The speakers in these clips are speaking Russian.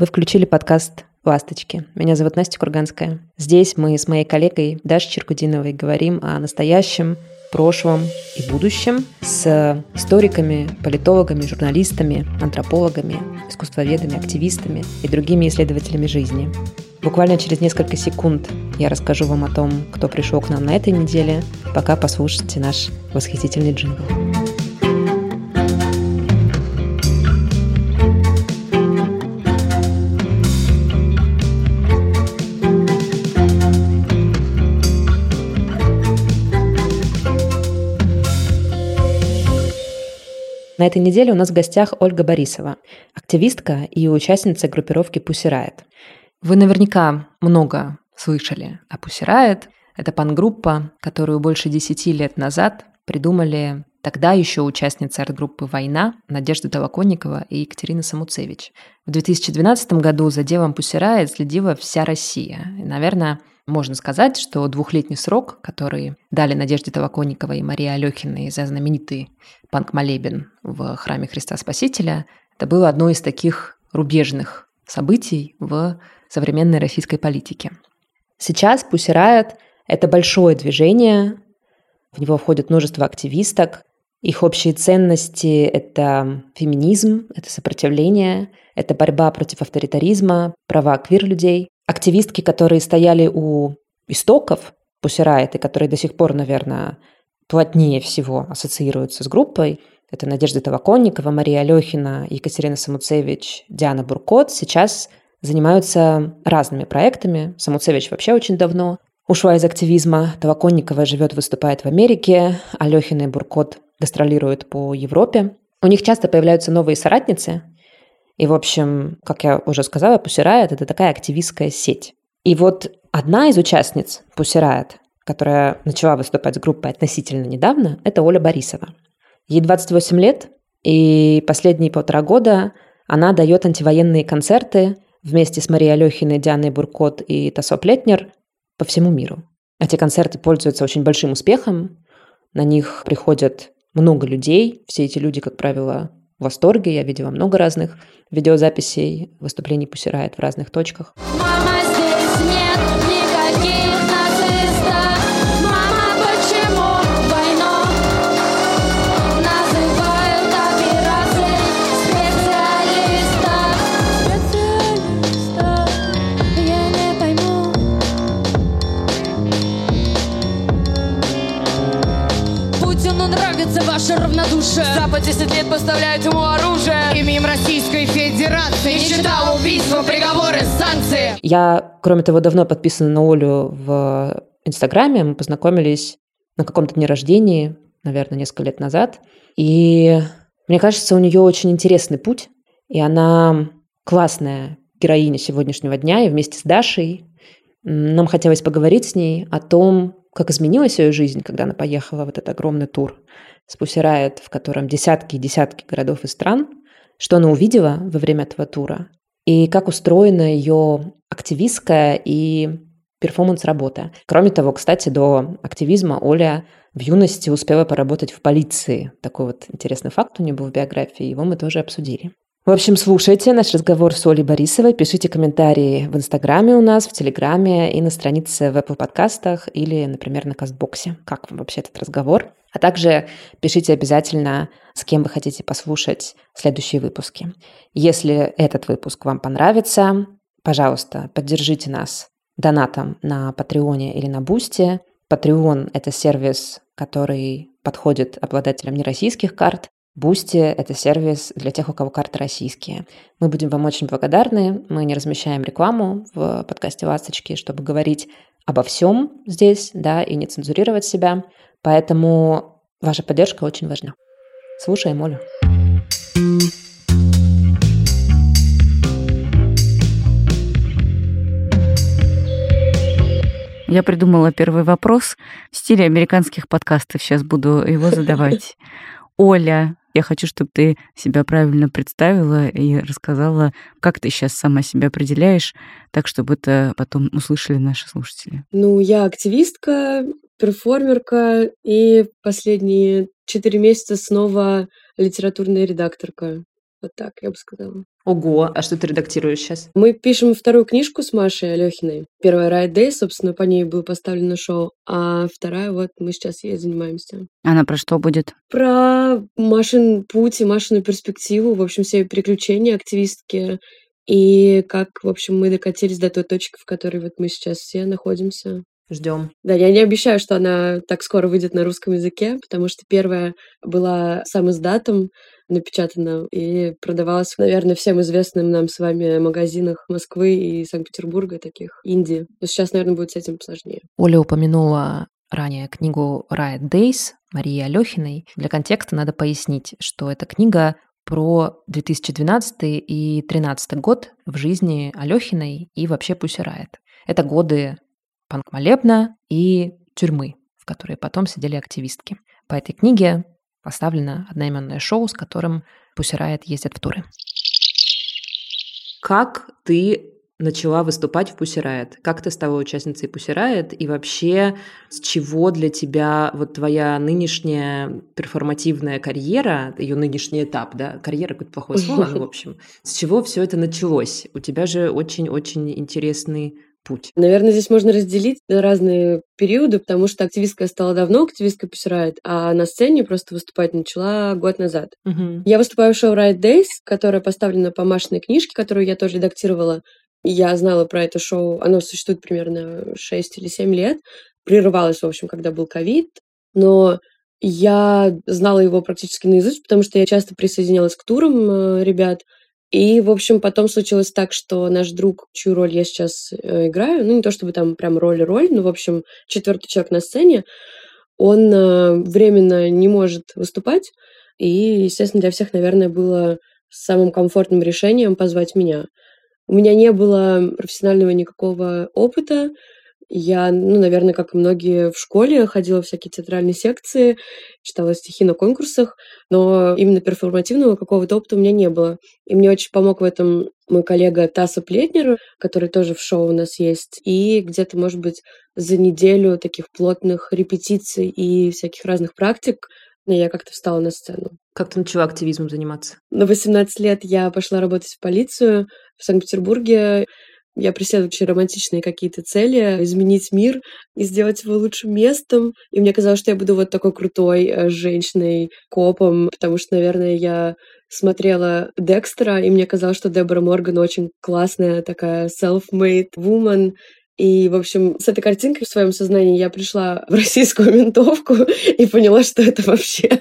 Вы включили подкаст «Ласточки». Меня зовут Настя Курганская. Здесь мы с моей коллегой Дашей Черкудиновой говорим о настоящем, прошлом и будущем с историками, политологами, журналистами, антропологами, искусствоведами, активистами и другими исследователями жизни. Буквально через несколько секунд я расскажу вам о том, кто пришел к нам на этой неделе, пока послушайте наш восхитительный джингл. На этой неделе у нас в гостях Ольга Борисова, активистка и участница группировки Riot. Вы наверняка много слышали о Riot. Это пан-группа, которую больше десяти лет назад придумали тогда еще участницы арт-группы «Война» Надежда Толоконникова и Екатерина Самуцевич. В 2012 году за делом Riot следила вся Россия. И, наверное, можно сказать, что двухлетний срок, который дали Надежде Толоконниковой и Марии Алехиной за знаменитый панк-молебен в храме Христа Спасителя, это было одно из таких рубежных событий в современной российской политике. Сейчас Pussy Riot — это большое движение, в него входит множество активисток, их общие ценности — это феминизм, это сопротивление, это борьба против авторитаризма, права квир-людей. Активистки, которые стояли у истоков Пусирайт, и которые до сих пор, наверное, плотнее всего ассоциируются с группой, это Надежда Таваконникова, Мария Алехина, Екатерина Самуцевич, Диана Буркот, сейчас занимаются разными проектами. Самуцевич вообще очень давно ушла из активизма. Таваконникова живет, выступает в Америке. Алехина и Буркот гастролируют по Европе. У них часто появляются новые соратницы. И, в общем, как я уже сказала, Пусирает — это такая активистская сеть. И вот одна из участниц Пусирает, которая начала выступать с группой относительно недавно, это Оля Борисова. Ей 28 лет, и последние полтора года она дает антивоенные концерты вместе с Марией Алехиной, Дианой Буркот и Тасо Плетнер по всему миру. Эти концерты пользуются очень большим успехом. На них приходят много людей. Все эти люди, как правило, в восторге. Я видела много разных видеозаписей выступлений Пусирает в разных точках. Мама! Равнодушие Запад 10 лет поставляет ему оружие Именем Российской Федерации Нищета, убийство, приговоры, санкции Я, кроме того, давно подписана на Олю в Инстаграме. Мы познакомились на каком-то дне рождения, наверное, несколько лет назад. И мне кажется, у нее очень интересный путь. И она классная героиня сегодняшнего дня. И вместе с Дашей нам хотелось поговорить с ней о том, как изменилась ее жизнь, когда она поехала в этот огромный тур спусирает, в котором десятки и десятки городов и стран, что она увидела во время этого тура, и как устроена ее активистская и перформанс-работа. Кроме того, кстати, до активизма Оля в юности успела поработать в полиции. Такой вот интересный факт у нее был в биографии, его мы тоже обсудили. В общем, слушайте наш разговор с Олей Борисовой, пишите комментарии в Инстаграме у нас, в Телеграме и на странице в Apple подкастах или, например, на Кастбоксе. Как вам вообще этот разговор? А также пишите обязательно, с кем вы хотите послушать следующие выпуски. Если этот выпуск вам понравится, пожалуйста, поддержите нас донатом на Патреоне или на Бусти. Patreon – это сервис, который подходит обладателям нероссийских карт. Бусти – это сервис для тех, у кого карты российские. Мы будем вам очень благодарны. Мы не размещаем рекламу в подкасте «Ласточки», чтобы говорить обо всем здесь, да, и не цензурировать себя. Поэтому ваша поддержка очень важна. Слушаем Олю. Я придумала первый вопрос в стиле американских подкастов. Сейчас буду его задавать. Оля, я хочу, чтобы ты себя правильно представила и рассказала, как ты сейчас сама себя определяешь, так, чтобы это потом услышали наши слушатели. Ну, я активистка, перформерка и последние четыре месяца снова литературная редакторка. Вот так, я бы сказала. Ого, а что ты редактируешь сейчас? Мы пишем вторую книжку с Машей Алехиной. Первая Riot Day, собственно, по ней было поставлено шоу, а вторая вот мы сейчас ей занимаемся. Она про что будет? Про Машин путь и Машину перспективу, в общем, все приключения активистки и как, в общем, мы докатились до той точки, в которой вот мы сейчас все находимся. Ждем. Да, я не обещаю, что она так скоро выйдет на русском языке, потому что первая была сам издатом, напечатана и продавалась, наверное, всем известным нам с вами магазинах Москвы и Санкт-Петербурга, таких Индии. Но сейчас, наверное, будет с этим сложнее. Оля упомянула ранее книгу Riot Days Марии Алехиной. Для контекста надо пояснить, что эта книга про 2012 и 2013 год в жизни Алехиной и вообще Riot. Это годы панк-молебна и тюрьмы, в которой потом сидели активистки. По этой книге поставлено одноименное шоу, с которым Пусси Riot ездят в туры. Как ты начала выступать в Riot? Как ты стала участницей Riot? И вообще, с чего для тебя вот твоя нынешняя перформативная карьера, ее нынешний этап, да, карьера какое-то плохое слово, ну, в общем, с чего все это началось? У тебя же очень-очень интересный путь? Наверное, здесь можно разделить на разные периоды, потому что активистка стала давно, активистка Pussy а на сцене просто выступать начала год назад. Угу. Я выступаю в шоу Riot Days, которое поставлено по Машиной книжке, которую я тоже редактировала. Я знала про это шоу, оно существует примерно 6 или 7 лет. Прерывалось, в общем, когда был ковид, но я знала его практически наизусть, потому что я часто присоединялась к турам э, ребят. И, в общем, потом случилось так, что наш друг, чью роль я сейчас э, играю, ну, не то чтобы там прям роль-роль, но, в общем, четвертый человек на сцене, он э, временно не может выступать. И, естественно, для всех, наверное, было самым комфортным решением позвать меня. У меня не было профессионального никакого опыта. Я, ну, наверное, как и многие в школе, ходила в всякие театральные секции, читала стихи на конкурсах, но именно перформативного какого-то опыта у меня не было. И мне очень помог в этом мой коллега Таса Плетнер, который тоже в шоу у нас есть. И где-то, может быть, за неделю таких плотных репетиций и всяких разных практик я как-то встала на сцену. Как ты начала активизмом заниматься? На 18 лет я пошла работать в полицию в Санкт-Петербурге. Я преследую очень романтичные какие-то цели, изменить мир и сделать его лучшим местом. И мне казалось, что я буду вот такой крутой э, женщиной, копом, потому что, наверное, я смотрела Декстера, и мне казалось, что Дебора Морган очень классная такая self-made woman, и, в общем, с этой картинкой в своем сознании я пришла в российскую ментовку и поняла, что это вообще...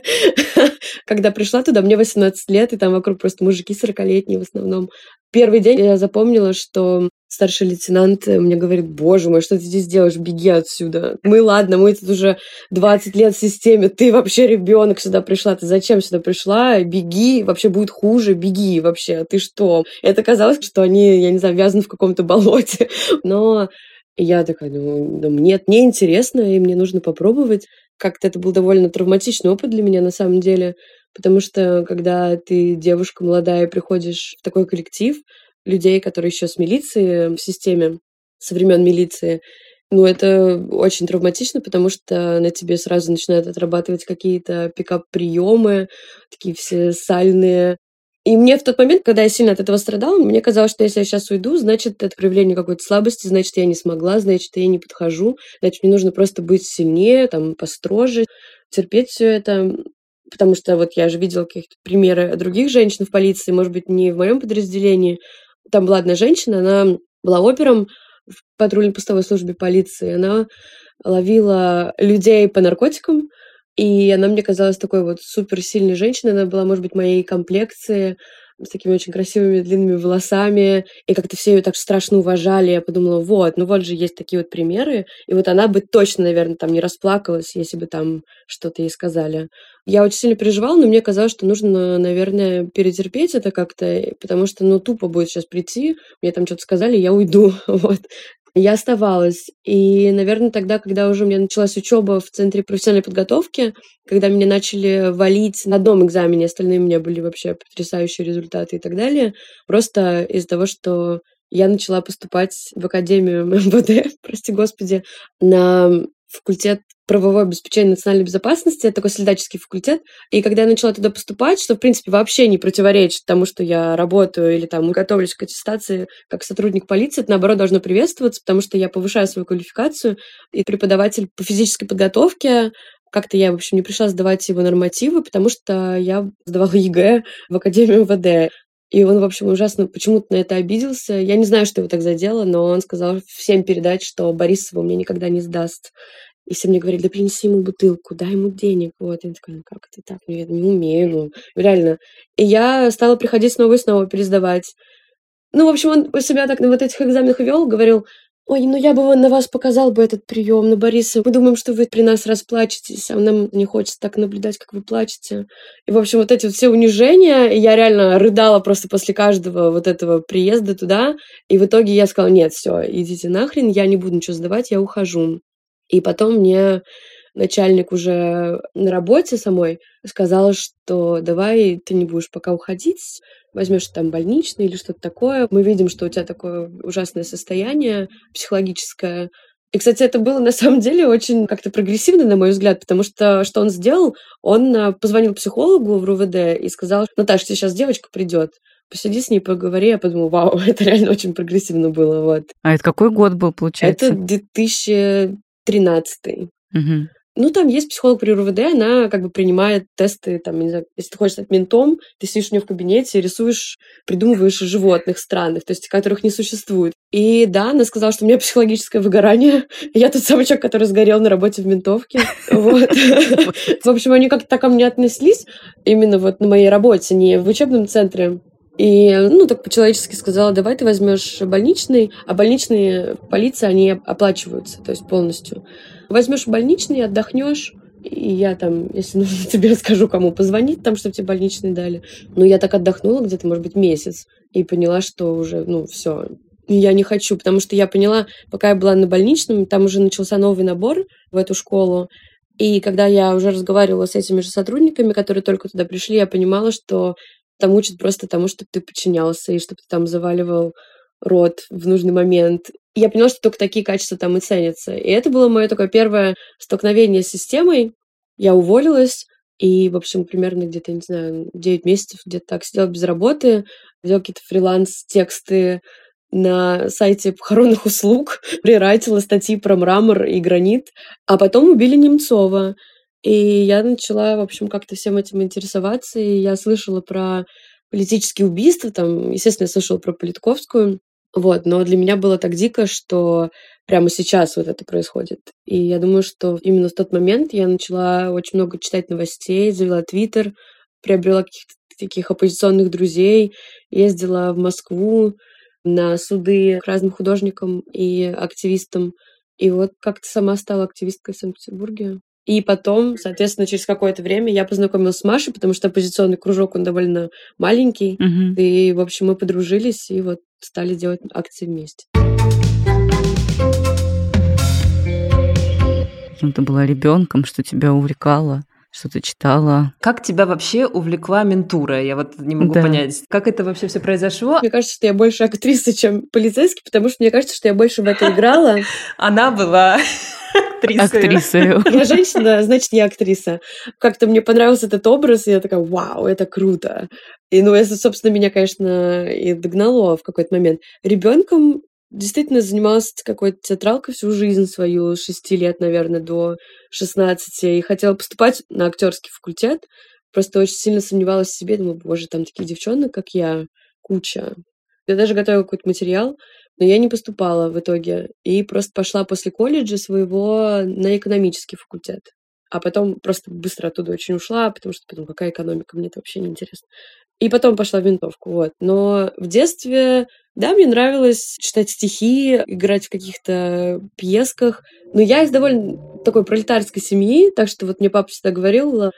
Когда пришла туда, мне 18 лет, и там вокруг просто мужики 40-летние в основном. Первый день я запомнила, что старший лейтенант мне говорит, боже мой, что ты здесь делаешь, беги отсюда. Мы, ладно, мы тут уже 20 лет в системе, ты вообще ребенок сюда пришла, ты зачем сюда пришла, беги, вообще будет хуже, беги вообще, ты что? Это казалось, что они, я не знаю, вязаны в каком-то болоте, но я такая думаю, да нет, мне интересно, и мне нужно попробовать. Как-то это был довольно травматичный опыт для меня на самом деле, потому что когда ты девушка молодая приходишь в такой коллектив, людей, которые еще с милиции в системе, со времен милиции, ну, это очень травматично, потому что на тебе сразу начинают отрабатывать какие-то пикап-приемы, такие все сальные. И мне в тот момент, когда я сильно от этого страдала, мне казалось, что если я сейчас уйду, значит, это проявление какой-то слабости, значит, я не смогла, значит, я не подхожу, значит, мне нужно просто быть сильнее, там, построже, терпеть все это потому что вот я же видела какие-то примеры других женщин в полиции, может быть, не в моем подразделении, там была одна женщина, она была опером в патрульно-постовой службе полиции. Она ловила людей по наркотикам, и она мне казалась такой вот суперсильной женщиной. Она была, может быть, моей комплекции, с такими очень красивыми длинными волосами, и как-то все ее так страшно уважали. Я подумала, вот, ну вот же есть такие вот примеры, и вот она бы точно, наверное, там не расплакалась, если бы там что-то ей сказали. Я очень сильно переживала, но мне казалось, что нужно, наверное, перетерпеть это как-то, потому что, ну, тупо будет сейчас прийти, мне там что-то сказали, я уйду, вот. Я оставалась. И, наверное, тогда, когда уже у меня началась учеба в Центре профессиональной подготовки, когда меня начали валить на одном экзамене, остальные у меня были вообще потрясающие результаты и так далее, просто из-за того, что я начала поступать в Академию МВД, прости господи, на факультет правовое обеспечение национальной безопасности, это такой следаческий факультет. И когда я начала туда поступать, что, в принципе, вообще не противоречит тому, что я работаю или там готовлюсь к аттестации как сотрудник полиции, это, наоборот, должно приветствоваться, потому что я повышаю свою квалификацию, и преподаватель по физической подготовке как-то я, в общем, не пришла сдавать его нормативы, потому что я сдавала ЕГЭ в Академию МВД. И он, в общем, ужасно почему-то на это обиделся. Я не знаю, что его так задело, но он сказал всем передать, что Борисова мне никогда не сдаст. И все мне говорили, да принеси ему бутылку, дай ему денег. Вот, я такая, ну как это так? Ну, я не умею, ну, реально. И я стала приходить снова и снова пересдавать. Ну, в общем, он себя так на вот этих экзаменах вел, говорил, ой, ну я бы на вас показал бы этот прием, на Бориса. Мы думаем, что вы при нас расплачетесь, а нам не хочется так наблюдать, как вы плачете. И, в общем, вот эти вот все унижения, я реально рыдала просто после каждого вот этого приезда туда. И в итоге я сказала, нет, все, идите нахрен, я не буду ничего сдавать, я ухожу. И потом мне начальник уже на работе самой сказал, что давай ты не будешь пока уходить, возьмешь там больничный или что-то такое. Мы видим, что у тебя такое ужасное состояние психологическое. И, кстати, это было на самом деле очень как-то прогрессивно, на мой взгляд, потому что что он сделал? Он а, позвонил психологу в РУВД и сказал, Наташа, тебе сейчас девочка придет, посиди с ней, поговори. Я подумала, вау, это реально очень прогрессивно было. Вот. А это какой год был, получается? Это 2000 тринадцатый. Угу. Ну, там есть психолог при РУВД, она как бы принимает тесты, там, не знаю, если ты хочешь стать ментом, ты сидишь у нее в кабинете, рисуешь, придумываешь животных странных, то есть которых не существует. И да, она сказала, что у меня психологическое выгорание. Я тот самый человек, который сгорел на работе в ментовке. Вот. В общем, они как-то так ко мне отнеслись, именно вот на моей работе, не в учебном центре. И, ну, так по-человечески сказала, давай ты возьмешь больничный, а больничные полиции, они оплачиваются, то есть полностью. Возьмешь больничный, отдохнешь, и я там, если нужно, тебе расскажу, кому позвонить, там, чтобы тебе больничный дали. Но я так отдохнула где-то, может быть, месяц, и поняла, что уже, ну, все, я не хочу, потому что я поняла, пока я была на больничном, там уже начался новый набор в эту школу, и когда я уже разговаривала с этими же сотрудниками, которые только туда пришли, я понимала, что там учат просто тому, чтобы ты подчинялся и чтобы ты там заваливал рот в нужный момент. Я поняла, что только такие качества там и ценятся. И это было мое такое первое столкновение с системой. Я уволилась, и, в общем, примерно где-то, не знаю, 9 месяцев где-то так сидела без работы, делала какие-то фриланс-тексты на сайте похоронных услуг, рерайтила статьи про мрамор и гранит. А потом убили Немцова. И я начала, в общем, как-то всем этим интересоваться, и я слышала про политические убийства, там, естественно, я слышала про Политковскую, вот, но для меня было так дико, что прямо сейчас вот это происходит. И я думаю, что именно в тот момент я начала очень много читать новостей, завела Твиттер, приобрела каких-то таких оппозиционных друзей, ездила в Москву на суды к разным художникам и активистам. И вот как-то сама стала активисткой в Санкт-Петербурге. И потом, соответственно, через какое-то время я познакомилась с Машей, потому что оппозиционный кружок, он довольно маленький. Угу. И, в общем, мы подружились и вот стали делать акции вместе. Ну, ты была ребенком, что тебя увлекало что ты читала. Как тебя вообще увлекла ментура? Я вот не могу Да. понять, как это вообще все произошло. Мне кажется, что я больше актриса, чем полицейский, потому что мне кажется, что я больше в это играла. Она была актрисой. Актрисой. Я женщина, значит, не актриса. Как-то мне понравился этот образ, и я такая, вау, это круто. И, ну, это, собственно, меня, конечно, и догнало в какой-то момент. Ребенком действительно занималась какой-то театралкой всю жизнь свою, с 6 лет, наверное, до 16, и хотела поступать на актерский факультет. Просто очень сильно сомневалась в себе, думаю, боже, там такие девчонки, как я, куча. Я даже готовила какой-то материал, но я не поступала в итоге. И просто пошла после колледжа своего на экономический факультет. А потом просто быстро оттуда очень ушла, потому что потом какая экономика, мне это вообще не интересно. И потом пошла в винтовку, вот. Но в детстве, да, мне нравилось читать стихи, играть в каких-то пьесках. Но я из довольно такой пролетарской семьи, так что вот мне папа всегда говорил,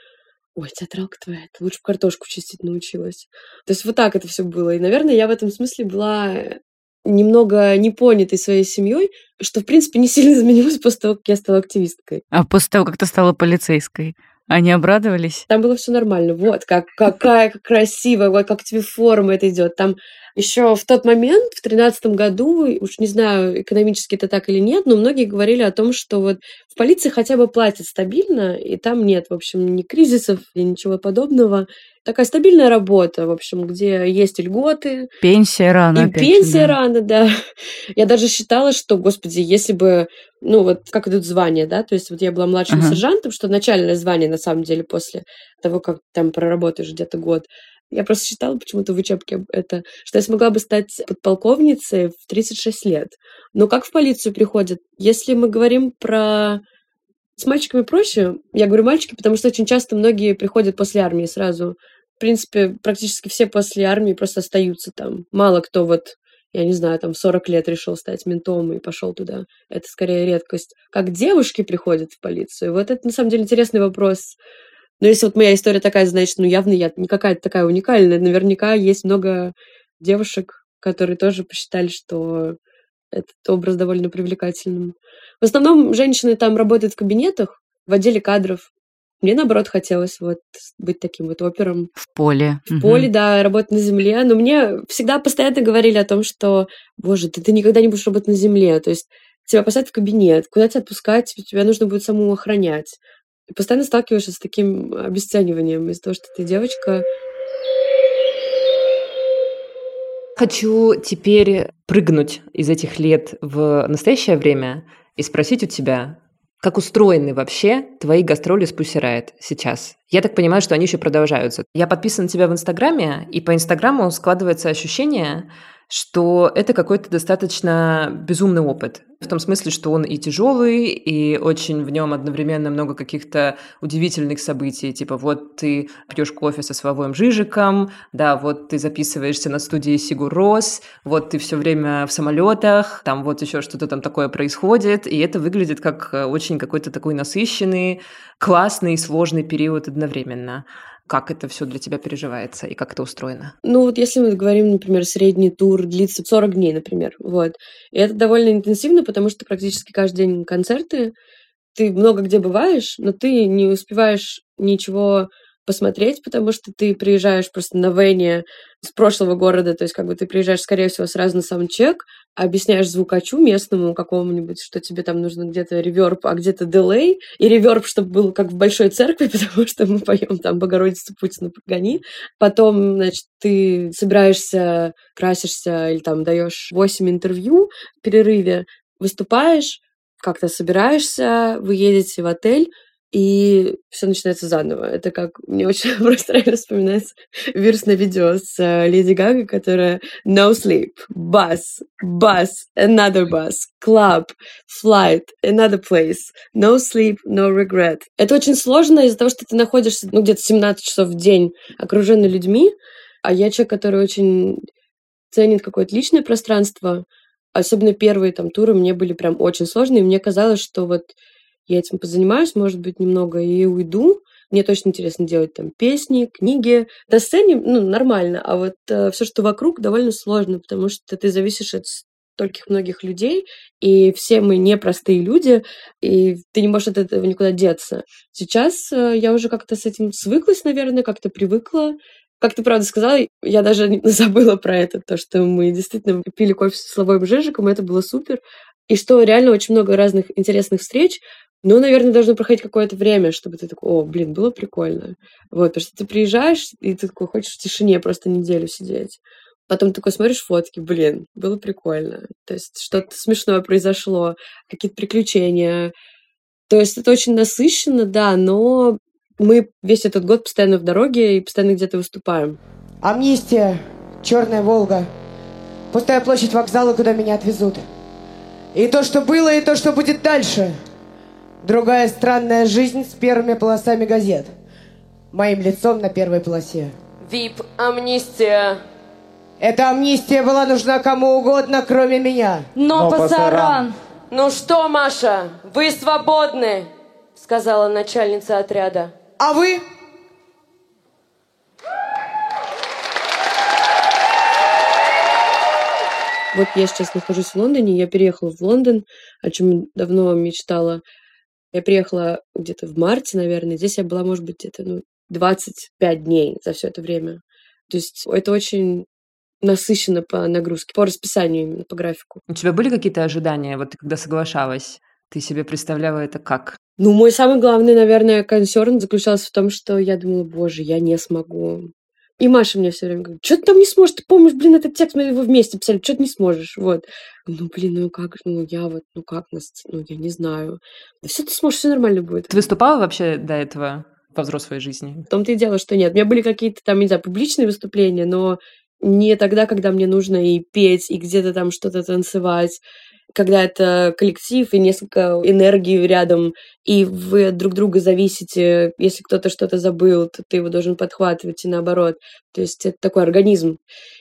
ой, театралка твоя, ты лучше картошку чистить научилась. То есть вот так это все было. И, наверное, я в этом смысле была немного непонятой своей семьей, что, в принципе, не сильно изменилось после того, как я стала активисткой. А после того, как ты стала полицейской? Они обрадовались? Там было все нормально. Вот, как, какая красивая, вот как тебе форма это идет. Там еще в тот момент, в тринадцатом году, уж не знаю, экономически это так или нет, но многие говорили о том, что вот в полиции хотя бы платят стабильно, и там нет, в общем, ни кризисов, ни ничего подобного. Такая стабильная работа, в общем, где есть льготы. Пенсия рано. И пенсия да. рано, да. Я даже считала, что, господи, если бы, ну вот, как идут звания, да, то есть вот я была младшим ага. сержантом, что начальное звание, на самом деле, после того, как там проработаешь где-то год, я просто читала почему-то в учебке это, что я смогла бы стать подполковницей в 36 лет. Но как в полицию приходят? Если мы говорим про... С мальчиками проще. Я говорю мальчики, потому что очень часто многие приходят после армии сразу. В принципе, практически все после армии просто остаются там. Мало кто вот я не знаю, там в 40 лет решил стать ментом и пошел туда. Это скорее редкость. Как девушки приходят в полицию? Вот это на самом деле интересный вопрос. Но если вот моя история такая, значит, ну явно я не какая-то такая уникальная. Наверняка есть много девушек, которые тоже посчитали, что этот образ довольно привлекательным. В основном женщины там работают в кабинетах, в отделе кадров. Мне, наоборот, хотелось вот быть таким вот опером. В поле. В угу. поле, да, работать на земле. Но мне всегда постоянно говорили о том, что, боже, ты, ты никогда не будешь работать на земле. То есть тебя посадят в кабинет, куда тебя отпускать, тебя нужно будет самому охранять. И постоянно сталкиваешься с таким обесцениванием из-за того, что ты девочка. Хочу теперь прыгнуть из этих лет в настоящее время и спросить у тебя, как устроены вообще твои гастроли с Pussy сейчас? Я так понимаю, что они еще продолжаются. Я подписан на тебя в Инстаграме, и по Инстаграму складывается ощущение, что это какой-то достаточно безумный опыт. В том смысле, что он и тяжелый, и очень в нем одновременно много каких-то удивительных событий. Типа вот ты пьешь кофе со Славоем Жижиком, да, вот ты записываешься на студии Сигур Рос, вот ты все время в самолетах, там вот еще что-то там такое происходит, и это выглядит как э, очень какой-то такой насыщенный, классный, сложный период одновременно как это все для тебя переживается и как это устроено? Ну вот если мы говорим, например, средний тур длится 40 дней, например, вот. И это довольно интенсивно, потому что практически каждый день концерты, ты много где бываешь, но ты не успеваешь ничего посмотреть, потому что ты приезжаешь просто на вене с прошлого города, то есть как бы ты приезжаешь, скорее всего, сразу на саундчек, объясняешь звукачу местному какому-нибудь, что тебе там нужно где-то реверб, а где-то дилей, и реверб, чтобы был как в большой церкви, потому что мы поем там Богородицу Путина прогони. Потом, значит, ты собираешься, красишься или там даешь 8 интервью в перерыве, выступаешь, как-то собираешься, вы едете в отель, и все начинается заново. Это как мне очень просто вспоминается вирусное видео с э, Леди Гагой, которая No sleep, bus, bus, another bus, club, flight, another place, no sleep, no regret. Это очень сложно из-за того, что ты находишься ну, где-то 17 часов в день окруженный людьми, а я человек, который очень ценит какое-то личное пространство, особенно первые там туры мне были прям очень сложные, мне казалось, что вот я этим позанимаюсь, может быть, немного и уйду. Мне точно интересно делать там песни, книги. На сцене, ну, нормально, а вот э, все, что вокруг, довольно сложно, потому что ты зависишь от стольких многих людей, и все мы непростые люди, и ты не можешь от этого никуда деться. Сейчас э, я уже как-то с этим свыклась, наверное, как-то привыкла. Как ты правда сказала, я даже забыла про это, то, что мы действительно пили кофе с Славой Жижиком, это было супер. И что реально очень много разных интересных встреч, ну, наверное, должно проходить какое-то время, чтобы ты такой, о, блин, было прикольно. Вот, потому что ты приезжаешь, и ты такой хочешь в тишине просто неделю сидеть. Потом такой смотришь фотки, блин, было прикольно. То есть что-то смешное произошло, какие-то приключения. То есть это очень насыщенно, да, но мы весь этот год постоянно в дороге и постоянно где-то выступаем. Амнистия, Черная Волга, пустая площадь вокзала, куда меня отвезут. И то, что было, и то, что будет дальше – Другая странная жизнь с первыми полосами газет. Моим лицом на первой полосе. ВИП, амнистия. Эта амнистия была нужна кому угодно, кроме меня. Но, Но пасаран. Ну что, Маша, вы свободны, сказала начальница отряда. А вы? Вот я сейчас нахожусь в Лондоне, я переехала в Лондон, о чем давно мечтала Я приехала где-то в марте, наверное. Здесь я была, может быть, где-то ну, 25 дней за все это время. То есть это очень насыщенно по нагрузке, по расписанию именно, по графику. У тебя были какие-то ожидания, вот ты когда соглашалась? Ты себе представляла это как? Ну, мой самый главный, наверное, консерн заключался в том, что я думала, боже, я не смогу. И Маша мне все время говорит, что ты там не сможешь, ты помнишь, блин, этот текст, мы его вместе писали, что ты не сможешь, вот. Ну, блин, ну как, ну я вот, ну как, ну я не знаю. Да все ты сможешь, все нормально будет. Ты выступала вообще до этого во взрослой жизни? В том-то и дело, что нет. У меня были какие-то там, не знаю, публичные выступления, но не тогда, когда мне нужно и петь, и где-то там что-то танцевать когда это коллектив и несколько энергий рядом, и вы друг друга зависите. Если кто-то что-то забыл, то ты его должен подхватывать, и наоборот. То есть это такой организм.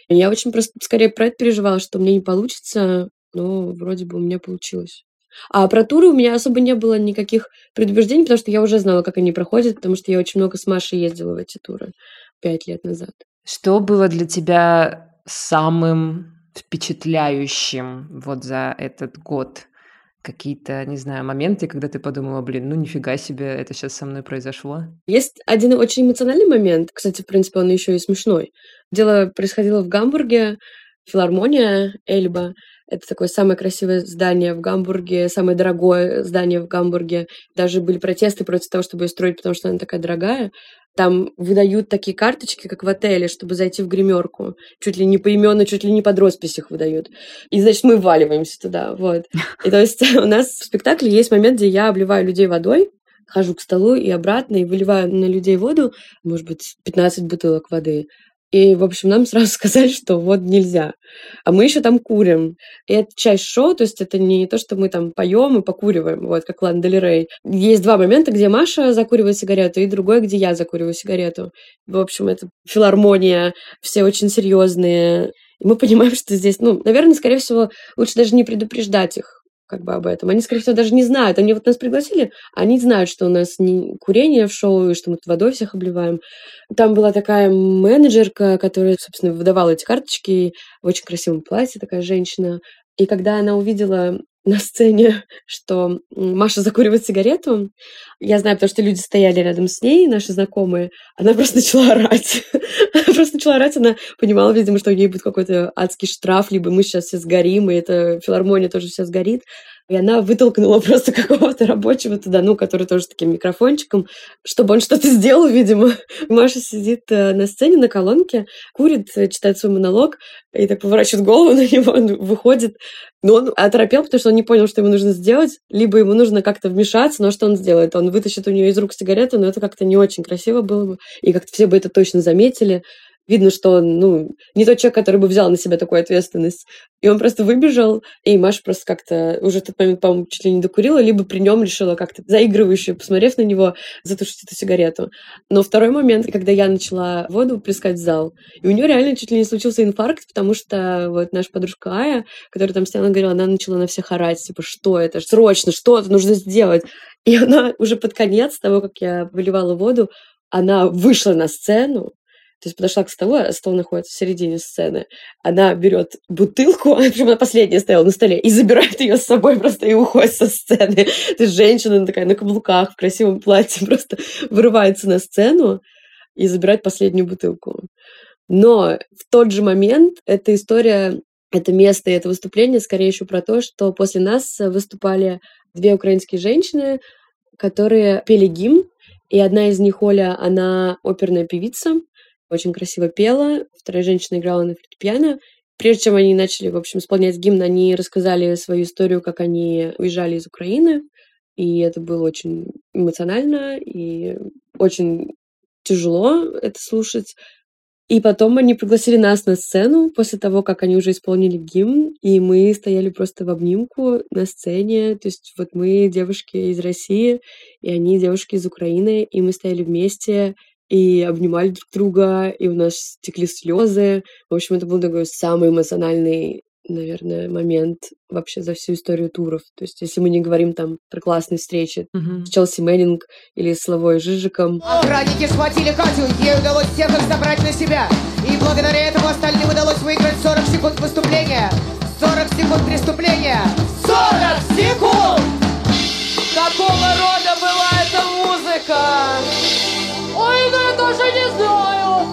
Я очень просто скорее про это переживала, что меня не получится, но вроде бы у меня получилось. А про туры у меня особо не было никаких предубеждений, потому что я уже знала, как они проходят, потому что я очень много с Машей ездила в эти туры пять лет назад. Что было для тебя самым впечатляющим вот за этот год? Какие-то, не знаю, моменты, когда ты подумала, блин, ну нифига себе, это сейчас со мной произошло? Есть один очень эмоциональный момент, кстати, в принципе, он еще и смешной. Дело происходило в Гамбурге, филармония Эльба. Это такое самое красивое здание в Гамбурге, самое дорогое здание в Гамбурге. Даже были протесты против того, чтобы ее строить, потому что она такая дорогая. Там выдают такие карточки, как в отеле, чтобы зайти в гримерку. Чуть ли не поименно, чуть ли не под роспись их выдают. И, значит, мы валиваемся туда. Вот. И то есть у нас в спектакле есть момент, где я обливаю людей водой, хожу к столу и обратно, и выливаю на людей воду, может быть, 15 бутылок воды. И, в общем, нам сразу сказали, что вот нельзя. А мы еще там курим. И это часть шоу, то есть это не то, что мы там поем и покуриваем, вот как Лан Рей. Есть два момента, где Маша закуривает сигарету, и другой, где я закуриваю сигарету. В общем, это филармония, все очень серьезные. И мы понимаем, что здесь, ну, наверное, скорее всего, лучше даже не предупреждать их как бы об этом. Они, скорее всего, даже не знают. Они вот нас пригласили, они знают, что у нас не курение в шоу, и что мы водой всех обливаем. Там была такая менеджерка, которая, собственно, выдавала эти карточки в очень красивом платье, такая женщина. И когда она увидела на сцене, что Маша закуривает сигарету. Я знаю, потому что люди стояли рядом с ней, наши знакомые. Она просто начала орать. она просто начала орать. Она понимала, видимо, что у нее будет какой-то адский штраф, либо мы сейчас все сгорим, и эта филармония тоже вся сгорит. И она вытолкнула просто какого-то рабочего туда, ну, который тоже с таким микрофончиком, чтобы он что-то сделал, видимо. Маша сидит э, на сцене на колонке, курит, э, читает свой монолог, и так поворачивает голову на него, он выходит. Но он оторопел, потому что он не понял, что ему нужно сделать. Либо ему нужно как-то вмешаться, но что он сделает? Он вытащит у нее из рук сигарету, но это как-то не очень красиво было бы. И как-то все бы это точно заметили видно, что он, ну, не тот человек, который бы взял на себя такую ответственность. И он просто выбежал, и Маша просто как-то уже в тот момент, по-моему, чуть ли не докурила, либо при нем решила как-то заигрывающе, посмотрев на него, затушить эту сигарету. Но второй момент, когда я начала воду плескать в зал, и у нее реально чуть ли не случился инфаркт, потому что вот наша подружка Ая, которая там стояла, говорила, она начала на всех орать, типа, что это, срочно, что это нужно сделать. И она уже под конец того, как я выливала воду, она вышла на сцену, то есть подошла к столу, а стол находится в середине сцены. Она берет бутылку, причем она последняя стояла на столе, и забирает ее с собой просто и уходит со сцены. То есть женщина такая на каблуках, в красивом платье, просто вырывается на сцену и забирает последнюю бутылку. Но в тот же момент эта история, это место и это выступление скорее еще про то, что после нас выступали две украинские женщины, которые пели гимн, и одна из них, Оля, она оперная певица, очень красиво пела, вторая женщина играла на фортепиано. Прежде чем они начали, в общем, исполнять гимн, они рассказали свою историю, как они уезжали из Украины, и это было очень эмоционально и очень тяжело это слушать. И потом они пригласили нас на сцену после того, как они уже исполнили гимн, и мы стояли просто в обнимку на сцене. То есть вот мы девушки из России, и они девушки из Украины, и мы стояли вместе, и обнимали друг друга, и у нас текли слезы. В общем, это был такой самый эмоциональный наверное, момент вообще за всю историю туров. То есть, если мы не говорим там про классные встречи uh-huh. с Челси Мэннинг или с Лавой Жижиком. Охранники схватили Катю, ей удалось всех их забрать на себя. И благодаря этому остальным удалось выиграть 40 секунд выступления. 40 секунд преступления. 40 секунд!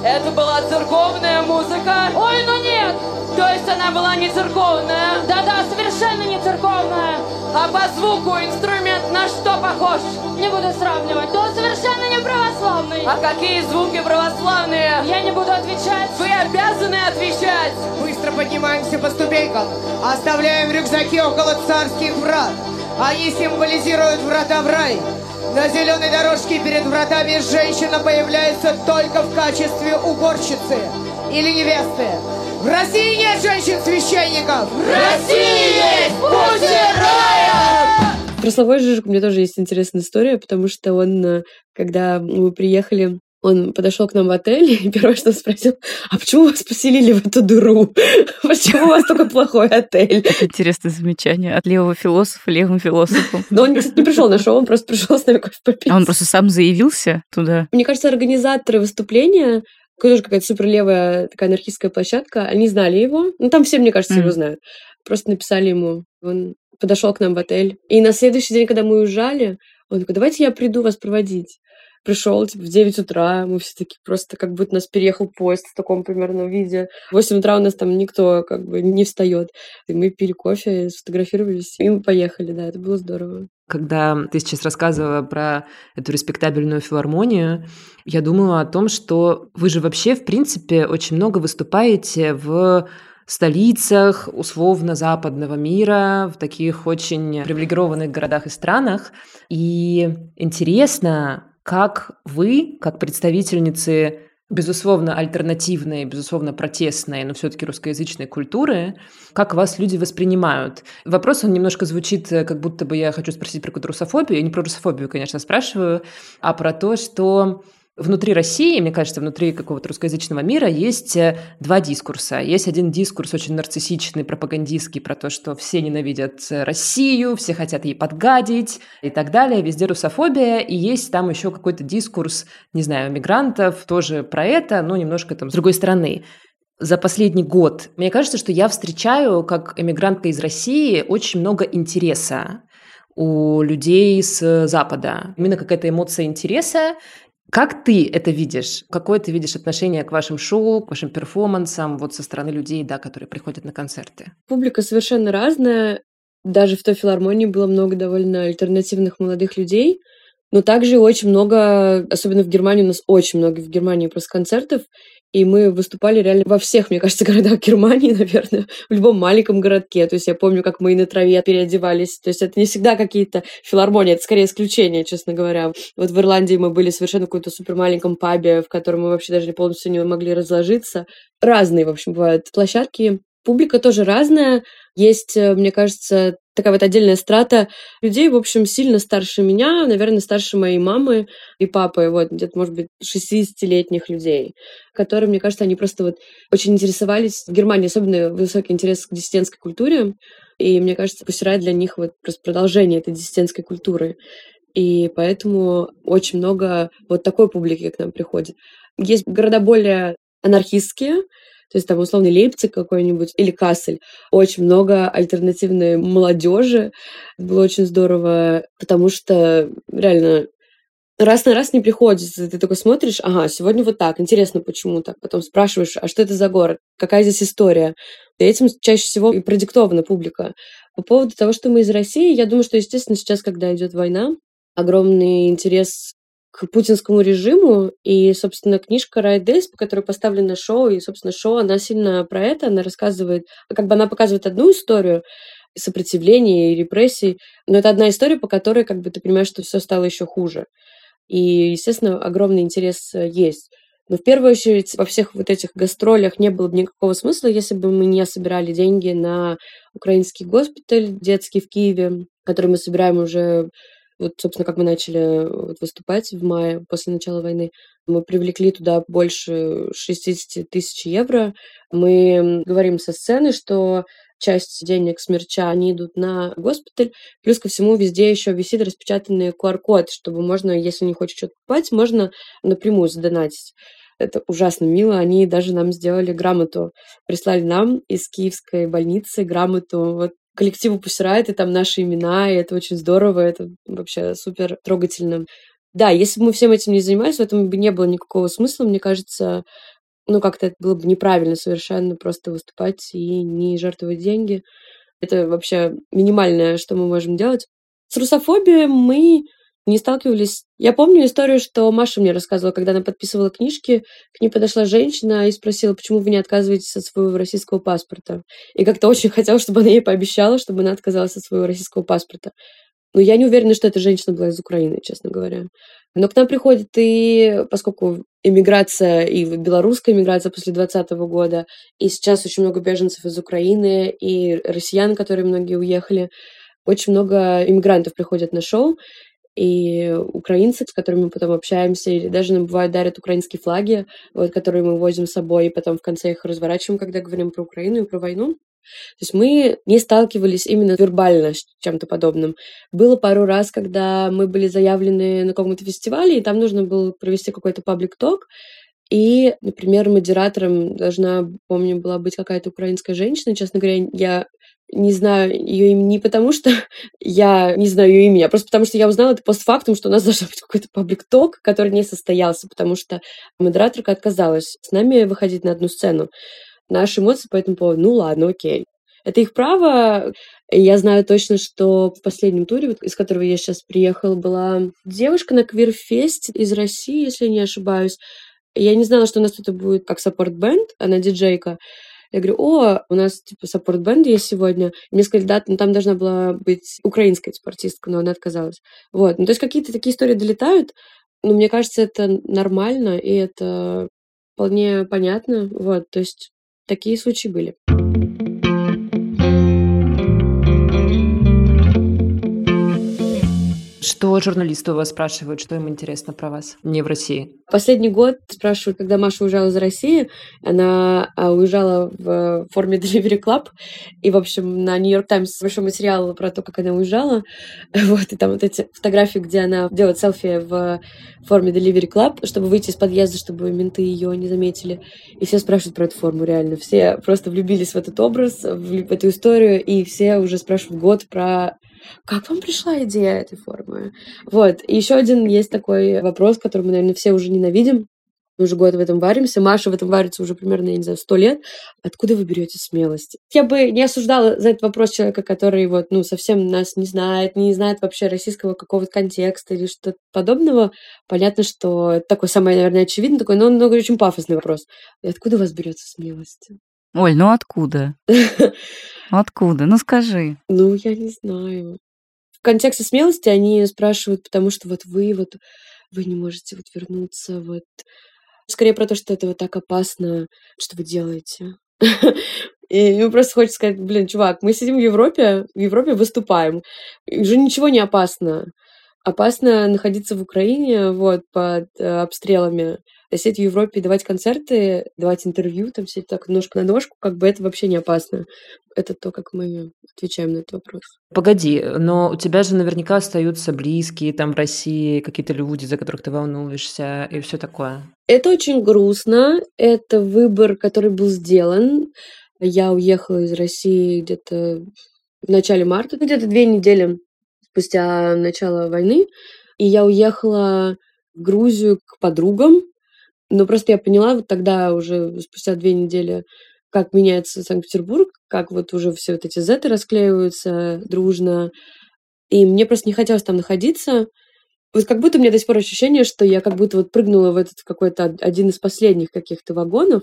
Это была церковная музыка? Ой, ну нет! То есть она была не церковная? Да-да, совершенно не церковная. А по звуку инструмент на что похож? Не буду сравнивать. То совершенно не православный. А какие звуки православные? Я не буду отвечать. Вы обязаны отвечать. Быстро поднимаемся по ступенькам. Оставляем рюкзаки около царских врат. Они символизируют врата в рай. На зеленой дорожке перед вратами женщина появляется только в качестве уборщицы или невесты. В России нет женщин-священников! В России есть рая! Про Славой Жижик у меня тоже есть интересная история, потому что он, э, когда мы приехали он подошел к нам в отель и первое, что спросил, а почему вас поселили в эту дыру? Почему у вас такой плохой отель? Интересное замечание от левого философа левым философом. Но он, кстати, не пришел на шоу, он просто пришел с нами кофе попить. А он просто сам заявился туда? Мне кажется, организаторы выступления тоже какая-то суперлевая такая анархистская площадка, они знали его. Ну, там все, мне кажется, mm. его знают. Просто написали ему. Он подошел к нам в отель. И на следующий день, когда мы уезжали, он такой, давайте я приду вас проводить пришел типа, в 9 утра, мы все таки просто как будто нас переехал поезд в таком примерно виде. В 8 утра у нас там никто как бы не встает. И мы пили кофе, сфотографировались, и мы поехали, да, это было здорово. Когда ты сейчас рассказывала про эту респектабельную филармонию, я думала о том, что вы же вообще, в принципе, очень много выступаете в столицах условно-западного мира, в таких очень привилегированных городах и странах. И интересно, как вы, как представительницы безусловно, альтернативной, безусловно, протестной, но все-таки русскоязычной культуры, как вас люди воспринимают? Вопрос, он немножко звучит, э, как будто бы я хочу спросить про русофобию. Я не про русофобию, конечно, спрашиваю, а про то, что внутри России, мне кажется, внутри какого-то русскоязычного мира есть э, два дискурса. Есть один дискурс очень нарциссичный, пропагандистский, про то, что все ненавидят э, Россию, все хотят ей подгадить и так далее. Везде русофобия. И есть там еще какой-то дискурс, не знаю, мигрантов, тоже про это, но немножко там с другой стороны за последний год. Мне кажется, что я встречаю, как эмигрантка из России, очень много интереса у людей с Запада. Именно какая-то эмоция интереса. Как ты это видишь? Какое ты видишь отношение к вашим шоу, к вашим перформансам вот со стороны людей, да, которые приходят на концерты? Публика совершенно разная. Даже в той филармонии было много довольно альтернативных молодых людей. Но также очень много, особенно в Германии, у нас очень много в Германии просто концертов, и мы выступали реально во всех, мне кажется, городах Германии, наверное, в любом маленьком городке. То есть я помню, как мы на траве переодевались. То есть это не всегда какие-то филармонии, это скорее исключение, честно говоря. Вот в Ирландии мы были совершенно в каком-то супер маленьком пабе, в котором мы вообще даже полностью не могли разложиться. Разные, в общем, бывают площадки. Публика тоже разная. Есть, э, мне кажется, такая вот отдельная страта людей, в общем, сильно старше меня, наверное, старше моей мамы и папы, вот, где-то, может быть, 60-летних людей, которые, мне кажется, они просто вот очень интересовались. В Германии особенно высокий интерес к диссидентской культуре, и, мне кажется, Пусирай для них вот просто продолжение этой диссидентской культуры. И поэтому очень много вот такой публики к нам приходит. Есть города более анархистские, то есть там условный Лейпциг какой-нибудь или Кассель. Очень много альтернативной молодежи. Было очень здорово, потому что реально раз на раз не приходится. Ты такой смотришь, ага, сегодня вот так, интересно, почему так. Потом спрашиваешь, а что это за город? Какая здесь история? И этим чаще всего и продиктована публика. По поводу того, что мы из России, я думаю, что, естественно, сейчас, когда идет война, огромный интерес к путинскому режиму. И, собственно, книжка Райт Дейс, по которой поставлено шоу, и, собственно, шоу, она сильно про это, она рассказывает, как бы она показывает одну историю, сопротивления и репрессий, но это одна история, по которой как бы ты понимаешь, что все стало еще хуже. И, естественно, огромный интерес э, есть. Но в первую очередь во всех вот этих гастролях не было бы никакого смысла, если бы мы не собирали деньги на украинский госпиталь детский в Киеве, который мы собираем уже вот, собственно, как мы начали э, выступать в мае после начала войны, мы привлекли туда больше 60 тысяч евро. Мы говорим со сцены, что часть денег смерча, они идут на госпиталь. Плюс ко всему везде еще висит распечатанный QR-код, чтобы можно, если не хочешь что-то покупать, можно напрямую задонатить. Это ужасно мило. Они даже нам сделали грамоту. Прислали нам из киевской больницы грамоту. Вот коллективу Пусирайт, и там наши имена, и это очень здорово, это вообще супер трогательно. Да, если бы мы всем этим не занимались, в этом бы не было никакого смысла, мне кажется, ну, как-то это было бы неправильно совершенно просто выступать и не жертвовать деньги. Это вообще минимальное, что мы можем делать. С русофобией мы не сталкивались. Я помню историю, что Маша мне рассказывала, когда она подписывала книжки, к ней подошла женщина и спросила, почему вы не отказываетесь от своего российского паспорта. И как-то очень хотела, чтобы она ей пообещала, чтобы она отказалась от своего российского паспорта. Но я не уверена, что эта женщина была из Украины, честно говоря. Но к нам приходит и, поскольку иммиграция, и белорусская иммиграция после 2020 года, и сейчас очень много беженцев из Украины, и россиян, которые многие уехали, очень много иммигрантов приходят на шоу, и украинцы, с которыми мы потом общаемся, или даже нам бывает дарят украинские флаги, вот, которые мы возим с собой, и потом в конце их разворачиваем, когда говорим про Украину и про войну. То есть мы не сталкивались именно вербально с чем-то подобным. Было пару раз, когда мы были заявлены на каком-то фестивале, и там нужно было провести какой-то паблик-ток, и, например, модератором должна, помню, была быть какая-то украинская женщина. Честно говоря, я не знаю ее имя не потому, что я не знаю ее имя, а просто потому, что я узнала это постфактум, что у нас должен быть какой-то паблик-ток, который не состоялся, потому что модераторка отказалась с нами выходить на одну сцену. Наши эмоции по этому поводу, ну ладно, окей. Это их право. Я знаю точно, что в последнем туре, из которого я сейчас приехала, была девушка на квирфесте из России, если не ошибаюсь. Я не знала, что у нас это будет как support band, она диджейка. Я говорю, о, у нас типа support band есть сегодня. И мне сказали, да, ну, там должна была быть украинская типа, артистка, но она отказалась. Вот. Ну, то есть какие-то такие истории долетают, но мне кажется, это нормально, и это вполне понятно. Вот, то есть такие случаи были. Что журналисты у вас спрашивают, что им интересно про вас, не в России? Последний год спрашивают, когда Маша уезжала из России, она а, уезжала в форме Delivery Club, и, в общем, на Нью-Йорк Таймс большой материал про то, как она уезжала, вот, и там вот эти фотографии, где она делает селфи в форме Delivery Club, чтобы выйти из подъезда, чтобы менты ее не заметили, и все спрашивают про эту форму, реально, все просто влюбились в этот образ, в эту историю, и все уже спрашивают год про как вам пришла идея этой формы? Вот. И еще один есть такой вопрос, который мы, наверное, все уже ненавидим. Мы уже год в этом варимся. Маша в этом варится уже примерно, я не знаю, сто лет. Откуда вы берете смелость? Я бы не осуждала за этот вопрос человека, который вот, ну, совсем нас не знает, не знает вообще российского какого-то контекста или что-то подобного. Понятно, что это такой самый, наверное, очевидный такой, но он много очень пафосный вопрос. И откуда у вас берется смелость? Оль, ну откуда? Откуда? Ну скажи. Ну, я не знаю. В контексте смелости они спрашивают, потому что вот вы вот вы не можете вот вернуться, вот скорее про то, что это вот так опасно, что вы делаете. И ему просто хочется сказать, блин, чувак, мы сидим в Европе, в Европе выступаем, уже ничего не опасно. Опасно находиться в Украине, вот, под э, обстрелами сидеть в Европе, давать концерты, давать интервью, там сидеть так ножка на ножку, как бы это вообще не опасно. Это то, как мы отвечаем на этот вопрос. Погоди, но у тебя же наверняка остаются близкие там в России, какие-то люди, за которых ты волнуешься и все такое. Это очень грустно. Это выбор, который был сделан. Я уехала из России где-то в начале марта, где-то две недели спустя начало войны. И я уехала в Грузию к подругам, но просто я поняла вот тогда уже спустя две недели, как меняется Санкт-Петербург, как вот уже все вот эти зеты расклеиваются дружно. И мне просто не хотелось там находиться. Вот как будто у меня до сих пор ощущение, что я как будто вот прыгнула в этот какой-то один из последних каких-то вагонов.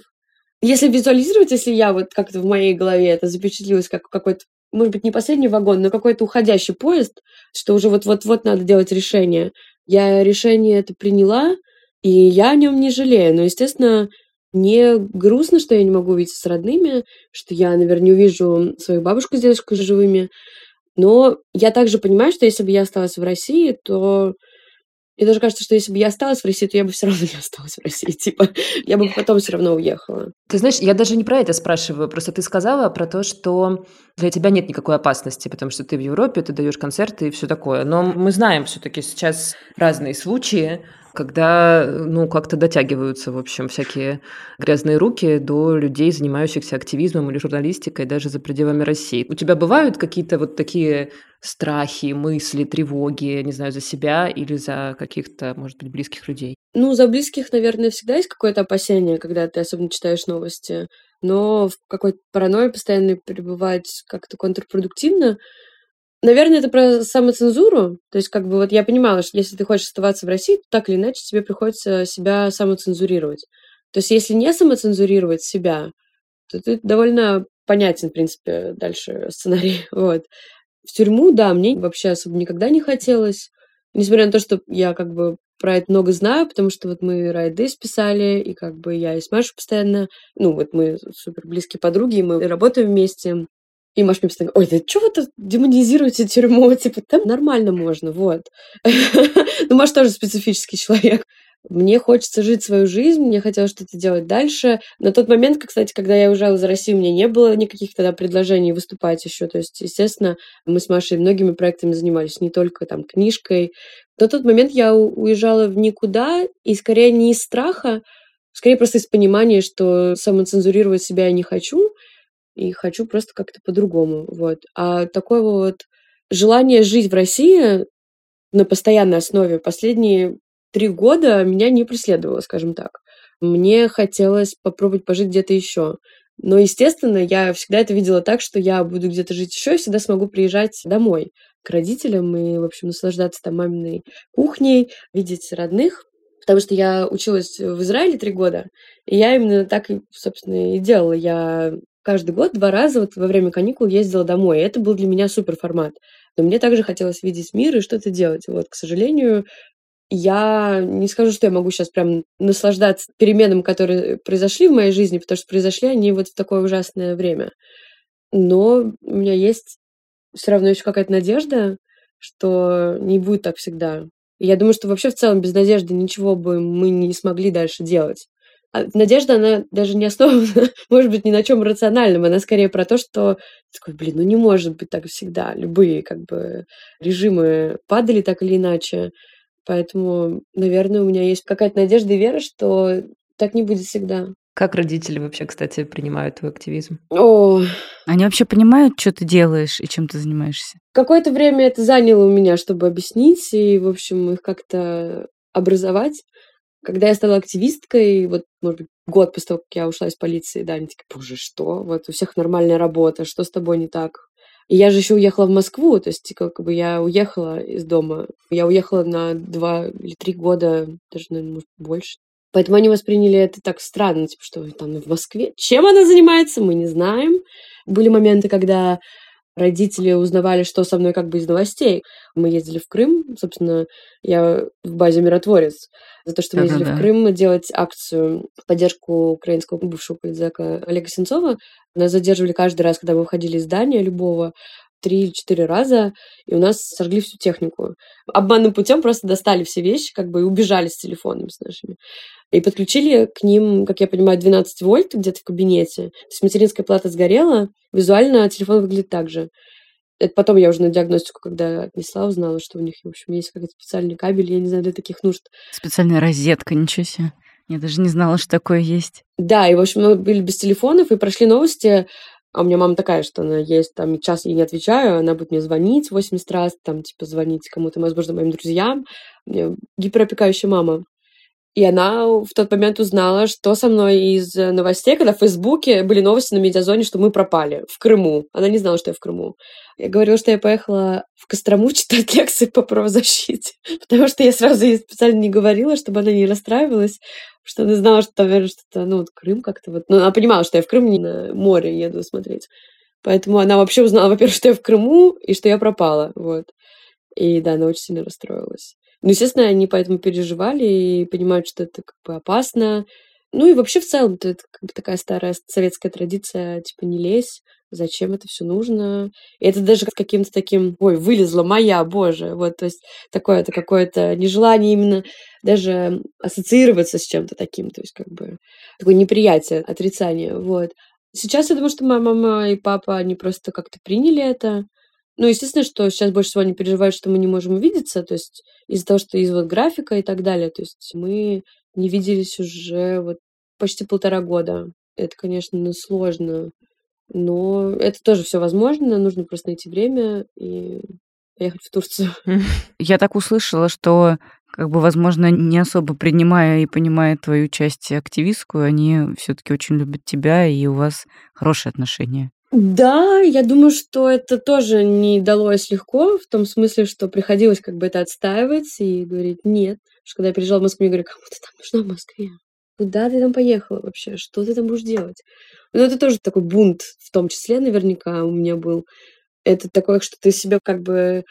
Если визуализировать, если я вот как-то в моей голове это запечатлилось как какой-то, может быть, не последний вагон, но какой-то уходящий поезд, что уже вот-вот-вот надо делать решение. Я решение это приняла, и я о нем не жалею. Но, естественно, мне грустно, что я не могу увидеться с родными, что я, наверное, не увижу свою бабушку с дедушкой живыми. Но я также понимаю, что если бы я осталась в России, то мне даже кажется, что если бы я осталась в России, то я бы все равно не осталась в России. Типа, я бы потом все равно уехала. Ты знаешь, я даже не про это спрашиваю. Просто ты сказала про то, что для тебя нет никакой опасности, потому что ты в Европе, ты даешь концерты и все такое. Но мы знаем все-таки сейчас разные случаи, когда, ну, как-то дотягиваются, в общем, всякие грязные руки до людей, занимающихся активизмом или журналистикой даже за пределами России. У тебя бывают какие-то вот такие страхи, мысли, тревоги, не знаю, за себя или за каких-то, может быть, близких людей? Ну, за близких, наверное, всегда есть какое-то опасение, когда ты особенно читаешь новости. Но в какой-то паранойи постоянно пребывать как-то контрпродуктивно. Наверное, это про самоцензуру. То есть, как бы вот я понимала, что если ты хочешь оставаться в России, то так или иначе тебе приходится себя самоцензурировать. То есть, если не самоцензурировать себя, то ты довольно понятен, в принципе, дальше сценарий. Вот. В тюрьму, да, мне вообще особо никогда не хотелось. Несмотря на то, что я как бы про это много знаю, потому что вот мы райды списали, и как бы я и с Машей постоянно, ну вот мы супер близкие подруги, и мы работаем вместе. И Маша мне постоянно ой, да что вы тут демонизируете тюрьму? Типа, там нормально можно, вот. Ну, Маша тоже специфический человек. Мне хочется жить свою жизнь, мне хотелось что-то делать дальше. На тот момент, кстати, когда я уезжала за Россию, у меня не было никаких тогда предложений выступать еще. То есть, естественно, мы с Машей многими проектами занимались, не только там книжкой. На тот момент я уезжала в никуда, и скорее не из страха, скорее просто из понимания, что самоцензурировать себя я не хочу, и хочу просто как-то по-другому. Вот. А такое вот желание жить в России на постоянной основе последние три года меня не преследовало, скажем так. Мне хотелось попробовать пожить где-то еще. Но, естественно, я всегда это видела так, что я буду где-то жить еще и всегда смогу приезжать домой к родителям и, в общем, наслаждаться там маминой кухней, видеть родных. Потому что я училась в Израиле три года, и я именно так, собственно, и делала. Я каждый год два раза вот во время каникул ездила домой. И это был для меня супер формат. Но мне также хотелось видеть мир и что-то делать. Вот, к сожалению, я не скажу, что я могу сейчас прям наслаждаться переменам, которые произошли в моей жизни, потому что произошли они вот в такое ужасное время. Но у меня есть все равно еще какая-то надежда, что не будет так всегда. Я думаю, что вообще в целом без надежды ничего бы мы не смогли дальше делать. А надежда, она даже не основана, может быть, ни на чем рациональном. Она скорее про то, что такой, блин, ну не может быть так всегда. Любые как бы режимы падали так или иначе. Поэтому, наверное, у меня есть какая-то надежда и вера, что так не будет всегда. Как родители вообще, кстати, принимают твой активизм? О, Они вообще понимают, что ты делаешь и чем ты занимаешься? какое-то время это заняло у меня, чтобы объяснить и, в общем, их как-то образовать. Когда я стала активисткой, вот, может быть, год после того, как я ушла из полиции, да, они такие, боже, что? Вот у всех нормальная работа, что с тобой не так? И я же еще уехала в Москву, то есть как бы я уехала из дома. Я уехала на два или три года, даже, наверное, может, больше. Поэтому они восприняли это так странно, типа, что там в Москве. Чем она занимается, мы не знаем. Были моменты, когда родители узнавали, что со мной как бы из новостей. Мы ездили в Крым, собственно, я в базе «Миротворец», за то, что мы ездили Да-да-да. в Крым делать акцию в поддержку украинского бывшего политзака Олега Сенцова. Нас задерживали каждый раз, когда мы выходили из здания любого, три или четыре раза, и у нас сожгли всю технику. Обманным путем просто достали все вещи, как бы и убежали с телефонами с нашими. И подключили к ним, как я понимаю, 12 вольт где-то в кабинете. То есть материнская плата сгорела, визуально телефон выглядит так же. Это потом я уже на диагностику, когда отнесла, узнала, что у них, в общем, есть какой-то специальный кабель, я не знаю, для таких нужд. Специальная розетка, ничего себе. Я даже не знала, что такое есть. Да, и, в общем, мы были без телефонов и прошли новости. А у меня мама такая, что она есть, там, час ей не отвечаю, она будет мне звонить 80 раз, там, типа, звонить кому-то, возможно, моим друзьям. Гиперопекающая мама. И она в тот момент узнала, что со мной из новостей, когда в Фейсбуке были новости на медиазоне, что мы пропали в Крыму. Она не знала, что я в Крыму. Я говорила, что я поехала в Кострому читать лекции по правозащите, потому что я сразу ей специально не говорила, чтобы она не расстраивалась, что она знала, что, наверное, что-то, ну, вот Крым как-то вот... Ну, она понимала, что я в Крым не на море еду смотреть. Поэтому она вообще узнала, во-первых, что я в Крыму и что я пропала, вот. И да, она очень сильно расстроилась. Ну, естественно, они поэтому переживали и понимают, что это как бы опасно. Ну и вообще в целом это как бы такая старая советская традиция, типа не лезь, зачем это все нужно. И это даже каким-то таким, ой, вылезла моя, боже, вот, то есть такое это какое-то нежелание именно даже ассоциироваться с чем-то таким, то есть как бы такое неприятие, отрицание, вот. Сейчас я думаю, что моя мама и папа, они просто как-то приняли это, Ну, естественно, что сейчас больше всего они переживают, что мы не можем увидеться, то есть из-за того, что из вот графика и так далее. То есть мы не виделись уже вот почти полтора года. Это, конечно, сложно, но это тоже все возможно. Нужно просто найти время и поехать в Турцию. Я так услышала, что как бы, возможно, не особо принимая и понимая твою часть активистскую, они все-таки очень любят тебя, и у вас хорошие отношения. Да, я думаю, что это тоже не далось легко, в том смысле, что приходилось как бы это отстаивать и говорить нет. Что когда я приезжала в Москву, я говорю, кому ты там нужна в Москве? Куда ты там поехала вообще? Что ты там будешь делать? Ну, это тоже такой бунт, в том числе, наверняка, у меня был. Это такое, что ты себя как бы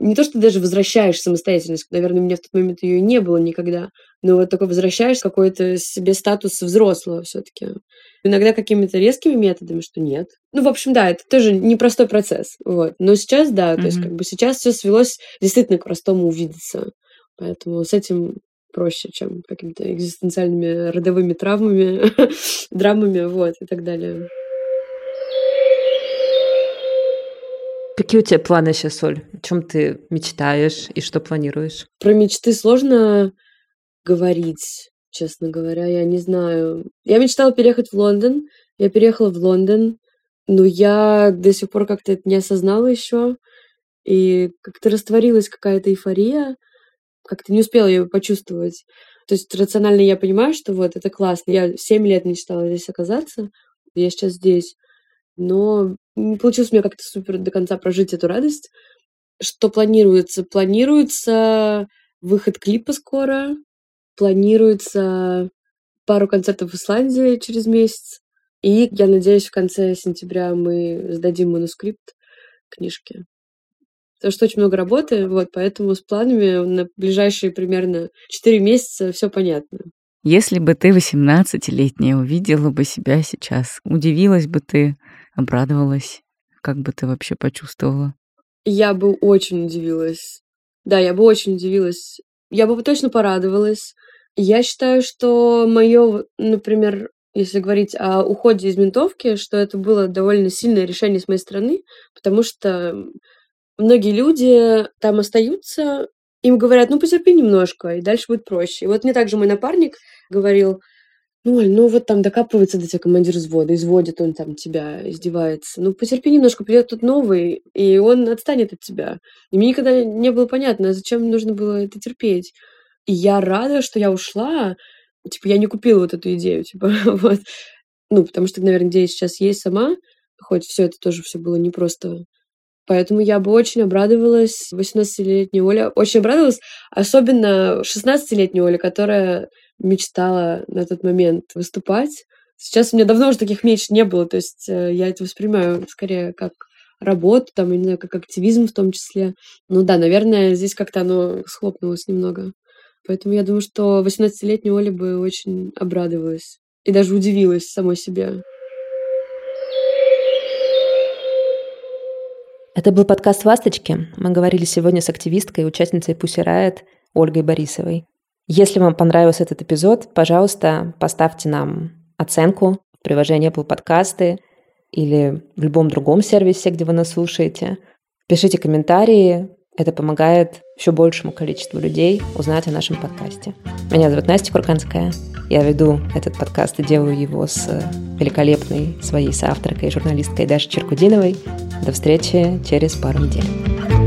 не то, что даже возвращаешь самостоятельность, наверное, у меня в тот момент ее не было никогда, но вот такой возвращаешь какой-то себе статус взрослого все-таки. Иногда какими-то резкими методами, что нет. Ну, в общем, да, это тоже непростой процесс. Вот. Но сейчас, да, mm-hmm. то есть как бы сейчас все свелось действительно к простому увидеться. Поэтому с этим проще, чем какими-то экзистенциальными родовыми травмами, драмами, вот, и так далее. Какие у тебя планы сейчас, Оль? О чем ты мечтаешь и что планируешь? Про мечты сложно говорить, честно говоря. Я не знаю. Я мечтала переехать в Лондон. Я переехала в Лондон, но я до сих пор как-то это не осознала еще. И как-то растворилась какая-то эйфория. Как-то не успела ее почувствовать. То есть рационально я понимаю, что вот это классно. Я 7 лет мечтала здесь оказаться. Я сейчас здесь но не получилось у меня как-то супер до конца прожить эту радость. Что планируется? Планируется выход клипа скоро, планируется пару концертов в Исландии через месяц, и я надеюсь, в конце сентября мы сдадим манускрипт книжки. Потому что очень много работы, вот, поэтому с планами на ближайшие примерно 4 месяца все понятно. Если бы ты 18-летняя увидела бы себя сейчас, удивилась бы ты, обрадовалась? Как бы ты вообще почувствовала? Я бы очень удивилась. Да, я бы очень удивилась. Я бы точно порадовалась. Я считаю, что мое, например, если говорить о уходе из ментовки, что это было довольно сильное решение с моей стороны, потому что многие люди там остаются, им говорят, ну, потерпи немножко, и дальше будет проще. И вот мне также мой напарник говорил, ну, Оль, ну вот там докапывается до тебя командир взвода, изводит он там тебя, издевается. Ну, потерпи немножко, придет тут новый, и он отстанет от тебя. И мне никогда не было понятно, зачем нужно было это терпеть. И я рада, что я ушла. Типа, я не купила вот эту идею, типа, вот. Ну, потому что, наверное, где я сейчас есть сама, хоть все это тоже все было непросто Поэтому я бы очень обрадовалась, 18-летняя Оля, очень обрадовалась, особенно 16-летняя Оля, которая мечтала на тот момент выступать. Сейчас у меня давно уже таких мечт не было, то есть э, я это воспринимаю скорее как работу, там, не знаю, как активизм в том числе. Ну да, наверное, здесь как-то оно схлопнулось немного. Поэтому я думаю, что 18-летняя Оля бы очень обрадовалась и даже удивилась самой себе. Это был подкаст «Ласточки». Мы говорили сегодня с активисткой и участницей Riot Ольгой Борисовой. Если вам понравился этот эпизод, пожалуйста, поставьте нам оценку в приложении Apple Подкасты или в любом другом сервисе, где вы нас слушаете. Пишите комментарии, это помогает еще большему количеству людей узнать о нашем подкасте. Меня зовут Настя Курганская. Я веду этот подкаст и делаю его с великолепной своей соавторкой и журналисткой Дашей Черкудиновой. До встречи через пару недель.